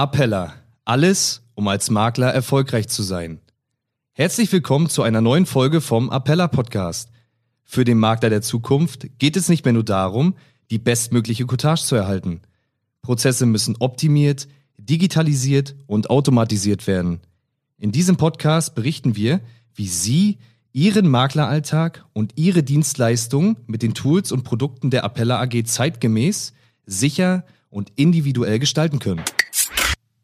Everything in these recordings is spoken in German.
Appella. Alles, um als Makler erfolgreich zu sein. Herzlich willkommen zu einer neuen Folge vom Appella Podcast. Für den Makler der Zukunft geht es nicht mehr nur darum, die bestmögliche Cottage zu erhalten. Prozesse müssen optimiert, digitalisiert und automatisiert werden. In diesem Podcast berichten wir, wie Sie Ihren Makleralltag und Ihre Dienstleistungen mit den Tools und Produkten der Appella AG zeitgemäß, sicher und individuell gestalten können.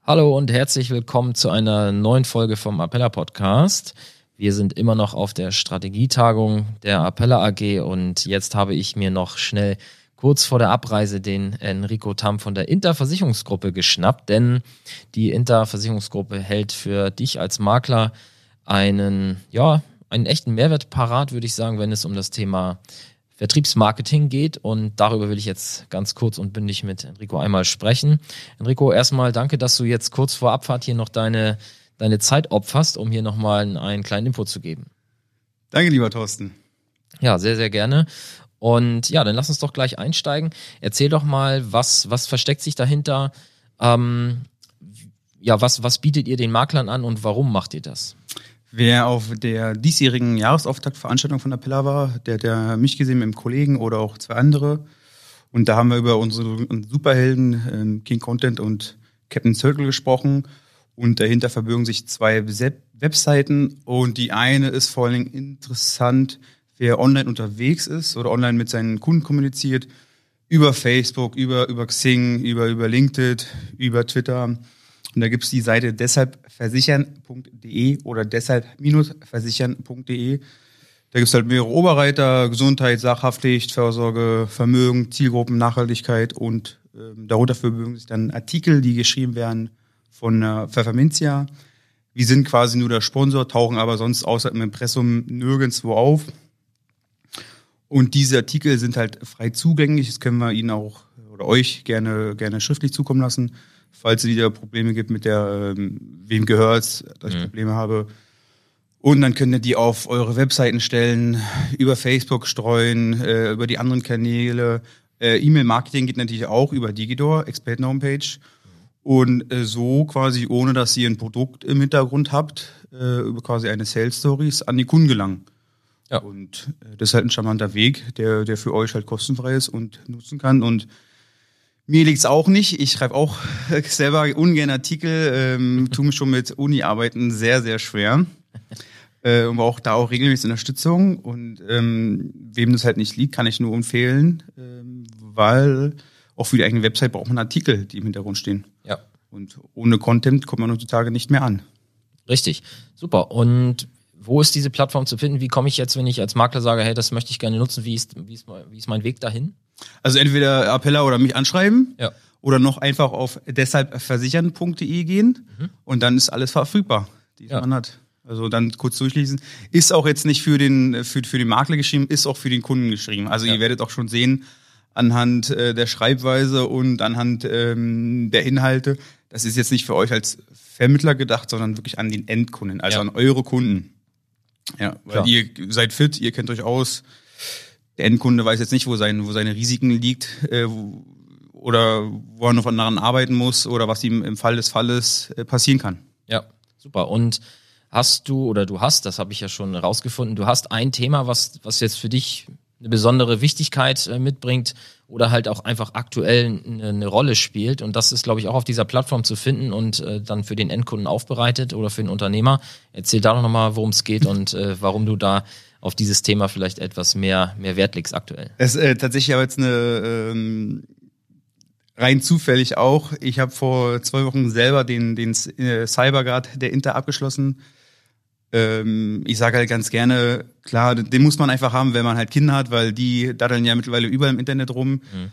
Hallo und herzlich willkommen zu einer neuen Folge vom Appella Podcast. Wir sind immer noch auf der Strategietagung der Appella AG und jetzt habe ich mir noch schnell kurz vor der Abreise den Enrico Tam von der Interversicherungsgruppe geschnappt, denn die Interversicherungsgruppe hält für dich als Makler einen, ja, einen echten Mehrwert parat, würde ich sagen, wenn es um das Thema Vertriebsmarketing geht. Und darüber will ich jetzt ganz kurz und bündig mit Enrico einmal sprechen. Enrico, erstmal danke, dass du jetzt kurz vor Abfahrt hier noch deine, deine Zeit opferst, um hier nochmal einen kleinen Input zu geben. Danke, lieber Thorsten. Ja, sehr, sehr gerne. Und ja, dann lass uns doch gleich einsteigen. Erzähl doch mal, was, was versteckt sich dahinter? Ähm, ja, was, was bietet ihr den Maklern an und warum macht ihr das? Wer auf der diesjährigen Jahresauftaktveranstaltung von Pillar war, der hat ja mich gesehen mit einem Kollegen oder auch zwei andere. Und da haben wir über unsere Superhelden ähm, King Content und Captain Circle gesprochen. Und dahinter verbirgen sich zwei Webseiten. Und die eine ist vor allen Dingen interessant, wer online unterwegs ist oder online mit seinen Kunden kommuniziert. Über Facebook, über, über Xing, über, über LinkedIn, über Twitter. Und da gibt's die Seite deshalbversichern.de oder deshalb-versichern.de. Da gibt's halt mehrere Oberreiter, Gesundheit, Sachhaftpflicht, Vorsorge, Vermögen, Zielgruppen, Nachhaltigkeit und ähm, darunter verbirgen sich dann Artikel, die geschrieben werden von äh, Pfefferminzia. Wir sind quasi nur der Sponsor, tauchen aber sonst außer im Impressum nirgendwo auf. Und diese Artikel sind halt frei zugänglich. Das können wir Ihnen auch oder euch gerne, gerne schriftlich zukommen lassen falls es wieder Probleme gibt mit der, ähm, wem gehört's, dass ich mhm. Probleme habe. Und dann könnt ihr die auf eure Webseiten stellen, über Facebook streuen, äh, über die anderen Kanäle. Äh, E-Mail-Marketing geht natürlich auch über Digidor, Experten-Homepage. Und äh, so quasi, ohne dass ihr ein Produkt im Hintergrund habt, äh, über quasi eine Sales Stories an die Kunden gelangen. Ja. Und äh, das ist halt ein charmanter Weg, der, der für euch halt kostenfrei ist und nutzen kann. Und mir liegt's auch nicht. Ich schreibe auch selber ungern Artikel, ähm, tue mich schon mit Uni-Arbeiten sehr, sehr schwer. Äh, und auch da auch regelmäßig Unterstützung. Und ähm, wem das halt nicht liegt, kann ich nur empfehlen, ähm, weil auch für die eigene Website braucht man Artikel, die im Hintergrund stehen. Ja. Und ohne Content kommt man heutzutage nicht mehr an. Richtig, super. Und wo ist diese Plattform zu finden? Wie komme ich jetzt, wenn ich als Makler sage, hey, das möchte ich gerne nutzen, wie ist, wie ist, wie ist mein Weg dahin? Also entweder Appella oder mich anschreiben ja. oder noch einfach auf deshalbversichern.de gehen mhm. und dann ist alles verfügbar, die ja. man hat. Also dann kurz durchlesen. Ist auch jetzt nicht für den, für, für den Makler geschrieben, ist auch für den Kunden geschrieben. Also ja. ihr werdet auch schon sehen, anhand äh, der Schreibweise und anhand ähm, der Inhalte, das ist jetzt nicht für euch als Vermittler gedacht, sondern wirklich an den Endkunden, also ja. an eure Kunden. Ja, weil Klar. ihr seid fit, ihr kennt euch aus. Der Endkunde weiß jetzt nicht, wo, sein, wo seine Risiken liegt äh, oder wo er noch daran arbeiten muss oder was ihm im Fall des Falles äh, passieren kann. Ja, super. Und hast du oder du hast, das habe ich ja schon rausgefunden, du hast ein Thema, was, was jetzt für dich eine besondere Wichtigkeit äh, mitbringt oder halt auch einfach aktuell eine, Rolle spielt. Und das ist, glaube ich, auch auf dieser Plattform zu finden und äh, dann für den Endkunden aufbereitet oder für den Unternehmer. Erzähl da doch nochmal, worum es geht und äh, warum du da auf dieses Thema vielleicht etwas mehr, mehr Wert legst aktuell. Es ist äh, tatsächlich aber jetzt eine ähm, rein zufällig auch. Ich habe vor zwei Wochen selber den, den äh, Cyberguard der Inter abgeschlossen ähm, ich sage halt ganz gerne, klar, den muss man einfach haben, wenn man halt Kinder hat, weil die daddeln ja mittlerweile überall im Internet rum. Mhm.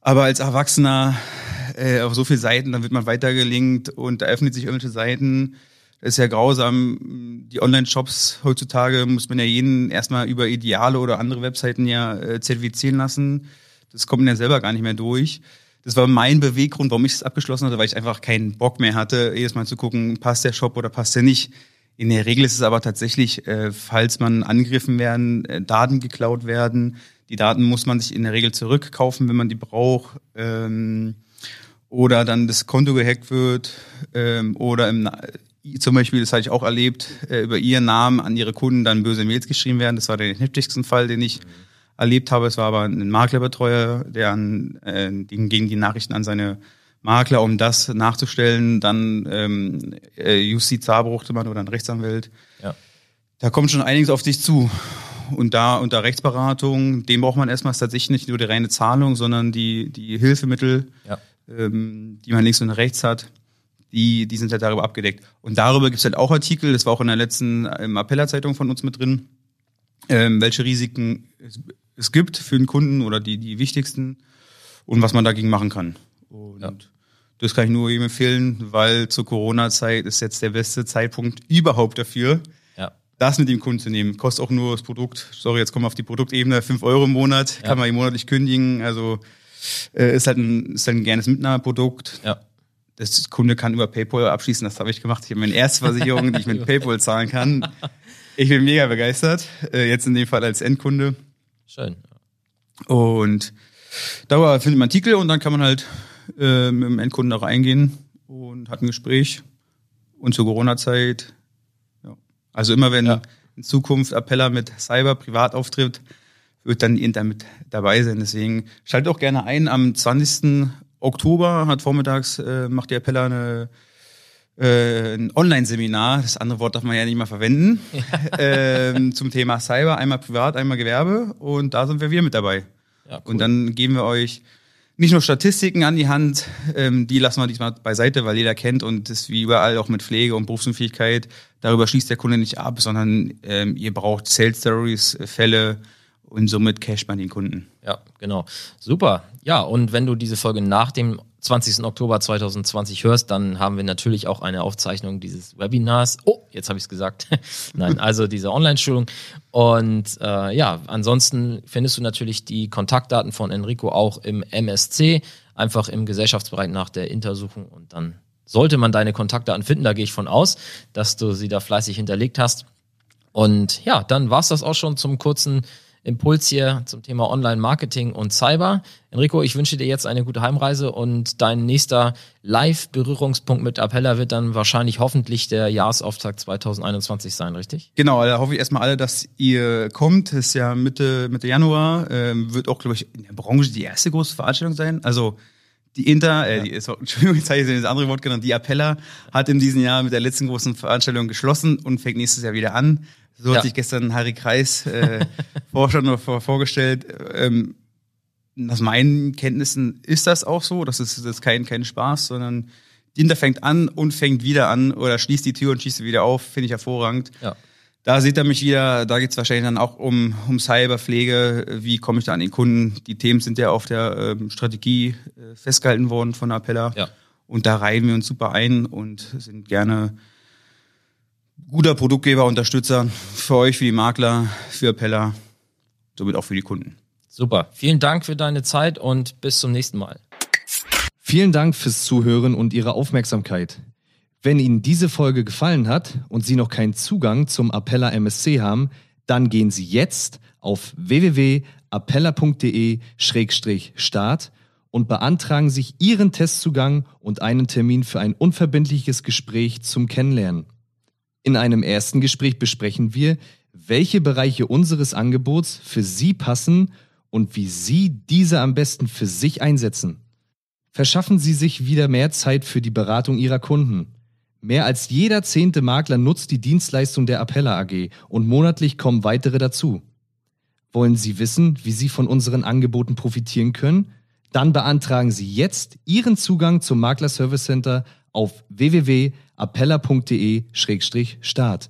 Aber als Erwachsener äh, auf so viele Seiten, dann wird man weitergelinkt und da öffnet sich irgendwelche Seiten. Das ist ja grausam. Die Online-Shops heutzutage muss man ja jeden erstmal über Ideale oder andere Webseiten ja äh, zertifizieren lassen. Das kommt mir ja selber gar nicht mehr durch. Das war mein Beweggrund, warum ich es abgeschlossen hatte, weil ich einfach keinen Bock mehr hatte, jedes Mal zu gucken, passt der Shop oder passt der nicht. In der Regel ist es aber tatsächlich, äh, falls man angegriffen werden, äh, Daten geklaut werden. Die Daten muss man sich in der Regel zurückkaufen, wenn man die braucht. Ähm, oder dann das Konto gehackt wird ähm, oder im, zum Beispiel, das hatte ich auch erlebt, äh, über ihren Namen an ihre Kunden dann böse Mails geschrieben werden. Das war der heftigste Fall, den ich mhm. erlebt habe. Es war aber ein Maklerbetreuer, der an, äh, gegen die Nachrichten an seine Makler, um das nachzustellen, dann ähm, äh, brauchte man oder ein Rechtsanwalt. Ja. Da kommt schon einiges auf dich zu. Und da unter Rechtsberatung, dem braucht man erstmal tatsächlich nicht nur die reine Zahlung, sondern die, die Hilfemittel, ja. ähm, die man links und rechts hat, die, die sind halt darüber abgedeckt. Und darüber gibt es halt auch Artikel, das war auch in der letzten im Appellerzeitung von uns mit drin, ähm, welche Risiken es, es, gibt für den Kunden oder die, die wichtigsten und was man dagegen machen kann. Und ja. Das kann ich nur jedem empfehlen, weil zur Corona-Zeit ist jetzt der beste Zeitpunkt überhaupt dafür, das mit dem Kunden zu nehmen. Kostet auch nur das Produkt, sorry, jetzt kommen wir auf die Produktebene, fünf Euro im Monat, ja. kann man monatlich kündigen. Also äh, ist halt ein, ist halt ein gernes Mitnahmeprodukt. Ja. Das Kunde kann über PayPal abschließen, das habe ich gemacht. Ich habe meine erste Versicherung, die ich mit PayPal zahlen kann. Ich bin mega begeistert. Äh, jetzt in dem Fall als Endkunde. Schön. Und da findet man Artikel und dann kann man halt äh, mit dem Endkunden da reingehen und hat ein Gespräch. Und zur Corona-Zeit also immer wenn ja. in Zukunft Appella mit Cyber privat auftritt, wird dann ihr damit dabei sein. Deswegen schaltet auch gerne ein. Am 20. Oktober hat vormittags äh, macht die Appella eine äh, ein Online-Seminar, das andere Wort darf man ja nicht mal verwenden, ja. ähm, zum Thema Cyber, einmal privat, einmal Gewerbe und da sind wir wir mit dabei. Ja, cool. Und dann geben wir euch nicht nur Statistiken an die Hand, ähm, die lassen wir diesmal beiseite, weil jeder kennt und das wie überall auch mit Pflege und Berufsunfähigkeit, darüber schließt der Kunde nicht ab, sondern ähm, ihr braucht Sales Stories, Fälle und somit Cash bei den Kunden. Ja, genau. Super. Ja, und wenn du diese Folge nach dem 20. Oktober 2020 hörst, dann haben wir natürlich auch eine Aufzeichnung dieses Webinars. Oh, jetzt habe ich es gesagt. Nein, also diese Online-Schulung. Und äh, ja, ansonsten findest du natürlich die Kontaktdaten von Enrico auch im MSC, einfach im Gesellschaftsbereich nach der Intersuchung und dann sollte man deine Kontaktdaten finden, da gehe ich von aus, dass du sie da fleißig hinterlegt hast. Und ja, dann war's das auch schon zum kurzen Impuls hier zum Thema Online-Marketing und Cyber. Enrico, ich wünsche dir jetzt eine gute Heimreise und dein nächster Live-Berührungspunkt mit Appella wird dann wahrscheinlich hoffentlich der Jahresauftakt 2021 sein, richtig? Genau, da hoffe ich erstmal alle, dass ihr kommt. Das ist ja Mitte, Mitte Januar. Ähm, wird auch, glaube ich, in der Branche die erste große Veranstaltung sein. Also die Inter, äh, die ist, Entschuldigung, jetzt habe ich das andere Wort genannt, die Appella hat in diesem Jahr mit der letzten großen Veranstaltung geschlossen und fängt nächstes Jahr wieder an. So hat sich gestern Harry Kreis, äh, Vorstand, vor, vorgestellt. Ähm, nach meinen Kenntnissen ist das auch so. Das ist, das ist kein, kein Spaß, sondern Dinter fängt an und fängt wieder an oder schließt die Tür und schießt sie wieder auf. Finde ich hervorragend. Ja. Da sieht er mich wieder, da geht's wahrscheinlich dann auch um, um Cyberpflege, wie komme ich da an den Kunden. Die Themen sind ja auf der ähm, Strategie äh, festgehalten worden von Appella. Ja. Und da reihen wir uns super ein und sind gerne guter Produktgeber, Unterstützer für euch, für die Makler, für Appella, somit auch für die Kunden. Super. Vielen Dank für deine Zeit und bis zum nächsten Mal. Vielen Dank fürs Zuhören und Ihre Aufmerksamkeit. Wenn Ihnen diese Folge gefallen hat und Sie noch keinen Zugang zum Appella MSC haben, dann gehen Sie jetzt auf www.appella.de-start und beantragen sich Ihren Testzugang und einen Termin für ein unverbindliches Gespräch zum Kennenlernen. In einem ersten Gespräch besprechen wir, welche Bereiche unseres Angebots für Sie passen und wie Sie diese am besten für sich einsetzen. Verschaffen Sie sich wieder mehr Zeit für die Beratung Ihrer Kunden. Mehr als jeder zehnte Makler nutzt die Dienstleistung der Appella AG und monatlich kommen weitere dazu. Wollen Sie wissen, wie Sie von unseren Angeboten profitieren können? Dann beantragen Sie jetzt Ihren Zugang zum Makler Service Center auf www.appella.de-start.